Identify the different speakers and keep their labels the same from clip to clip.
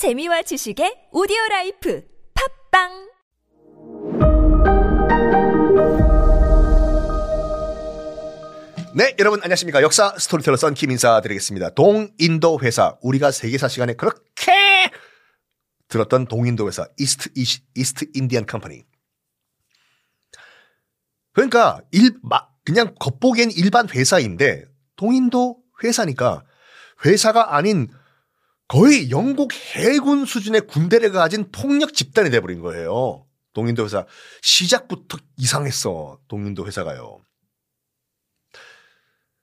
Speaker 1: 재미와 지식의 오디오 라이프 팟빵
Speaker 2: 네, 여러분 안녕하십니까. 역사 스토리텔러 썬킴 인사드리겠습니다. 동인도 회사. 우리가 세계사 시간에 그렇게 들었던 동인도 회사. East, 이시, East Indian Company. 그러니까 일, 마, 그냥 겉보기엔 일반 회사인데 동인도 회사니까 회사가 아닌 거의 영국 해군 수준의 군대를 가진 폭력 집단이 돼버린 거예요. 동인도 회사. 시작부터 이상했어. 동인도 회사가요.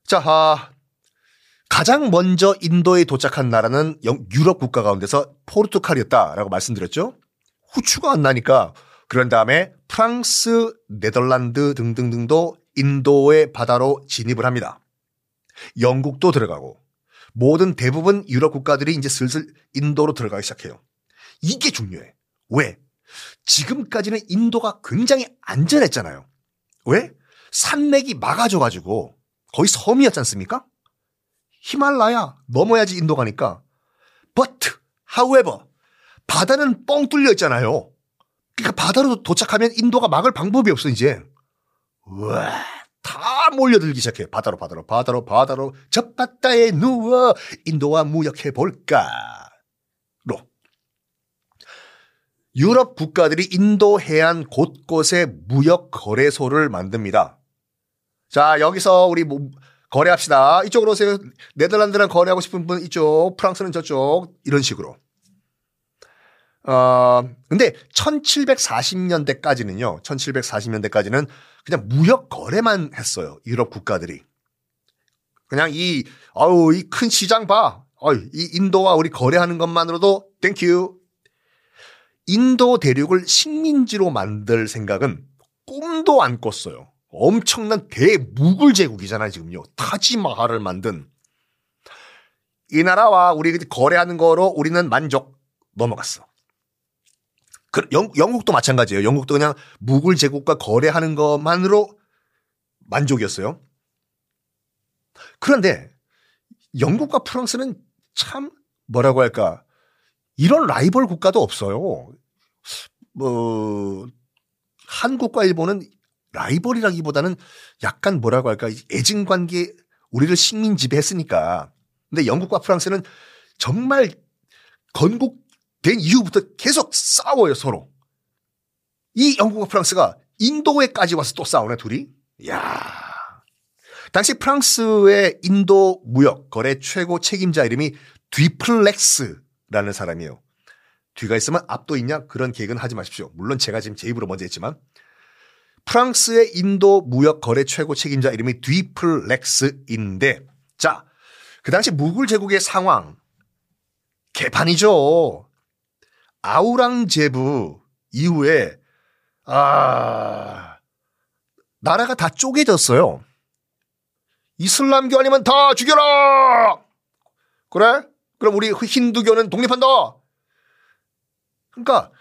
Speaker 2: 자, 아, 가장 먼저 인도에 도착한 나라는 영- 유럽 국가 가운데서 포르투갈이었다라고 말씀드렸죠. 후추가 안 나니까 그런 다음에 프랑스, 네덜란드 등등등도 인도의 바다로 진입을 합니다. 영국도 들어가고 모든 대부분 유럽 국가들이 이제 슬슬 인도로 들어가기 시작해요. 이게 중요해. 왜? 지금까지는 인도가 굉장히 안전했잖아요. 왜? 산맥이 막아줘가지고 거의 섬이었지 않습니까? 히말라야 넘어야지 인도 가니까. But, however, 바다는 뻥 뚫려 있잖아요. 그러니까 바다로 도착하면 인도가 막을 방법이 없어 이제. 우와, 다 몰려들기 시작해. 바다로 바다로 바다로 바다로 저 바다에 누워 인도와 무역해 볼까. 로. 유럽 국가들이 인도 해안 곳곳에 무역 거래소를 만듭니다. 자, 여기서 우리 뭐 거래합시다. 이쪽으로 오세요. 네덜란드랑 거래하고 싶은 분 이쪽, 프랑스는 저쪽, 이런 식으로. 어, 근데 1740년대까지는요, 1740년대까지는 그냥 무역 거래만 했어요. 유럽 국가들이. 그냥 이, 아우, 이 큰 시장 봐. 어이, 이 인도와 우리 거래하는 것만으로도 thank you. 인도 대륙을 식민지로 만들 생각은 꿈도 안 꿨어요. 엄청난 대무굴 제국이잖아요, 지금요. 타지마할을 만든. 이 나라와 우리 거래하는 거로 우리는 만족 넘어갔어. 그, 영, 영국도 마찬가지예요. 영국도 그냥 무굴 제국과 거래하는 것만으로 만족이었어요. 그런데 영국과 프랑스는 참 뭐라고 할까 이런 라이벌 국가도 없어요. 뭐 한국과 일본은 라이벌이라기보다는 약간 뭐라고 할까 애증 관계 우리를 식민 지배했으니까. 근데 영국과 프랑스는 정말 건국 된 이후부터 계속 싸워요 서로. 이 영국과 프랑스가 인도에까지 와서 또 싸우네 둘이. 야. 당시 프랑스의 인도 무역 거래 최고 책임자 이름이 뒤플렉스라는 사람이에요. 뒤가 있으면 앞도 있냐 그런 계획은 하지 마십시오. 물론 제가 지금 제 입으로 먼저 했지만 프랑스의 인도 무역 거래 최고 책임자 이름이 뒤플렉스인데 자, 그 당시 무굴 제국의 상황 개판이죠. 아우랑제부 이후에 아 나라가 다 쪼개졌어요. 이슬람교 아니면 다 죽여라. 그래? 그럼 우리 힌두교는 독립한다. 그러니까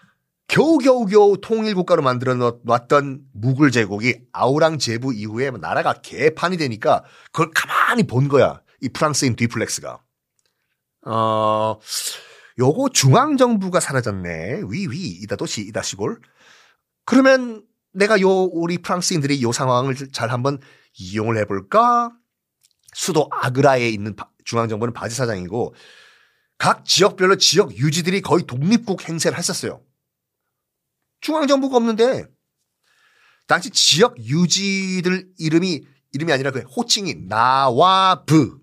Speaker 2: 겨우겨우겨우 통일국가로 만들어 놨던 무굴 제국이 아우랑 제부 이후에 나라가 개판이 되니까 그걸 가만히 본 거야. 이 프랑스인 뒤플렉스가. 어, 요거 중앙정부가 사라졌네. 위위, 이다 도시, 이다 시골. 그러면 내가 요, 우리 프랑스인들이 요 상황을 잘 한번 이용을 해볼까? 수도 아그라에 있는 중앙정부는 바지 사장이고 각 지역별로 지역 유지들이 거의 독립국 행세를 했었어요. 중앙정부가 없는데 당시 지역 유지들 이름이 이름이 아니라 그 호칭이 나와브라고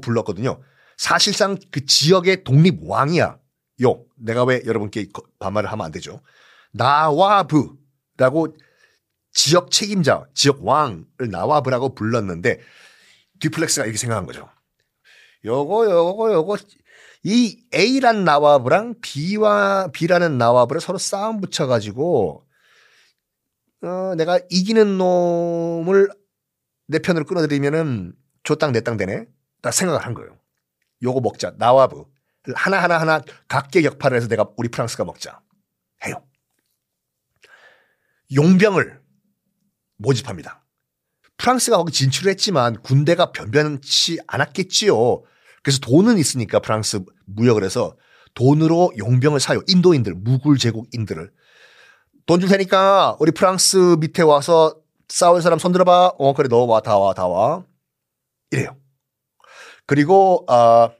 Speaker 2: 불렀거든요. 사실상 그 지역의 독립왕이야. 요 내가 왜 여러분께 반말을 하면 안 되죠. 나와브라고 지역 책임자, 지역 왕을 나와브라고 불렀는데 뒤플렉스가 이렇게 생각한 거죠. 요거 요거 요거 이 A란 나와브랑 B와 B라는 나와브를 서로 싸움 붙여 가지고 어, 내가 이기는 놈을 내 편으로 끌어들이면은 저 땅 내 땅 되네. 딱 생각을 한 거예요. 요거 먹자. 나와브. 하나하나 하나 각계 격파를 해서 내가 우리 프랑스가 먹자. 해요. 용병을 모집합니다. 프랑스가 거기 진출을 했지만 군대가 변변치 않았겠지요. 그래서 돈은 있으니까 프랑스 무역을 해서 돈으로 용병을 사요. 인도인들, 무굴 제국인들을. 돈 줄 테니까 우리 프랑스 밑에 와서 싸울 사람 손들어봐. 어, 그래, 너 와, 다 와, 다 와. 이래요. 그리고, 아,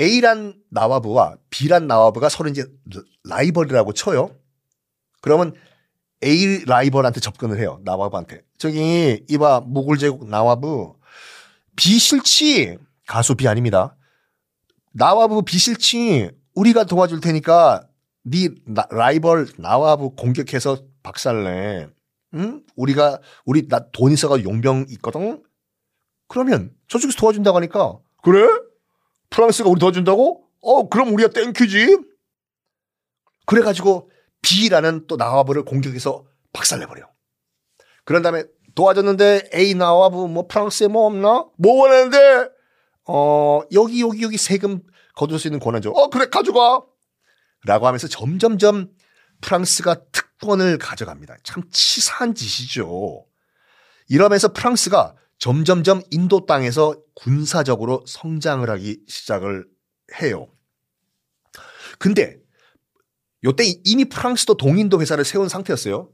Speaker 2: A란 나와부와 B란 나와부가 서로 이제 라이벌이라고 쳐요. 그러면 A 라이벌한테 접근을 해요. 나와부한테. 저기, 이봐, 무굴 제국 나와부. B 싫지? 가수 B 아닙니다. 나와부 B 싫지? 우리가 도와줄 테니까 네 나- 라이벌 나와부 공격해서 박살내. 응? 우리가 우리 나 돈 있어가 용병 있거든. 그러면 저쪽에서 도와준다고 하니까 그래? 프랑스가 우리 도와준다고? 어 그럼 우리가 땡큐지. 그래가지고 B라는 또 나와부를 공격해서 박살내버려. 그런 다음에 도와줬는데 A 나와부 뭐 프랑스에 뭐 없나? 뭐 원하는데? 어 여기 여기 여기 세금 거둘 수 있는 권한 줘. 어 그래 가져가. 라고 하면서 점점점 프랑스가 특권을 가져갑니다. 참 치사한 짓이죠. 이러면서 프랑스가 점점점 인도 땅에서 군사적으로 성장을 하기 시작을 해요. 근데 요때 이미 프랑스도 동인도 회사를 세운 상태였어요.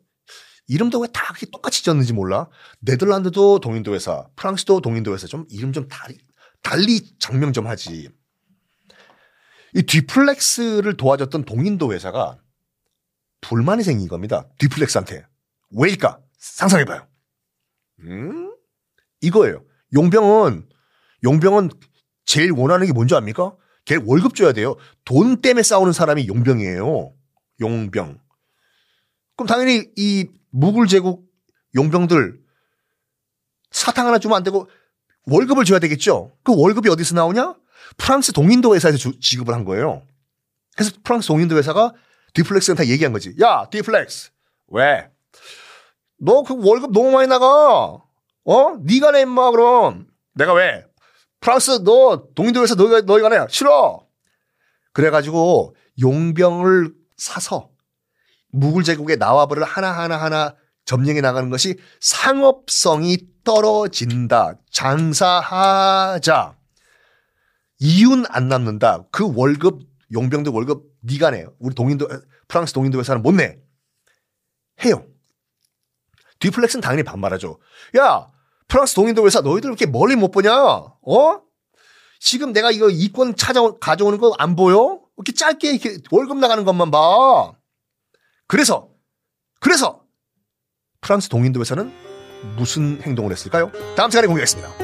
Speaker 2: 이름도 왜 다 똑같이 지었는지 몰라. 네덜란드도 동인도 회사, 프랑스도 동인도 회사 좀 이름 좀 달리, 달리 장명 좀 하지. 이 디플렉스를 도와줬던 동인도 회사가 불만이 생긴 겁니다. 디플렉스한테. 왜일까? 상상해봐요. 음? 이거예요. 용병은, 용병은 제일 원하는 게 뭔지 압니까? 걔 월급 줘야 돼요. 돈 때문에 싸우는 사람이 용병이에요. 용병. 그럼 당연히 이 무굴 제국 용병들 사탕 하나 주면 안 되고 월급을 줘야 되겠죠. 그 월급이 어디서 나오냐? 프랑스 동인도 회사에서 주- 지급을 한 거예요. 그래서 프랑스 동인도 회사가 뒤플렉스한테 얘기한 거지. 야, 뒤플렉스. 왜? 너 그 월급 너무 많이 나가. 어? 네가 내 임마 그럼. 내가 왜? 프랑스 너 동인도 회사 너희가 너희가 내 싫어. 그래가지고 용병을 사서 무굴 제국의 나와버를 하나하나 하나 점령해 나가는 것이 상업성이 떨어진다. 장사하자. 이윤 안 남는다. 그 월급 용병들 월급 네가 내. 우리 동인도 프랑스 동인도 회사는 못 내. 해요. 디플렉스는 당연히 반말하죠. 야, 프랑스 동인도 회사 너희들 이렇게 멀리 못 보냐? 어? 지금 내가 이거 이권 찾아 가져오는 거 안 보여? 이렇게 짧게 이렇게 월급 나가는 것만 봐. 그래서 그래서 프랑스 동인도 회사는 무슨 행동을 했을까요? 다음 시간에 공개하겠습니다.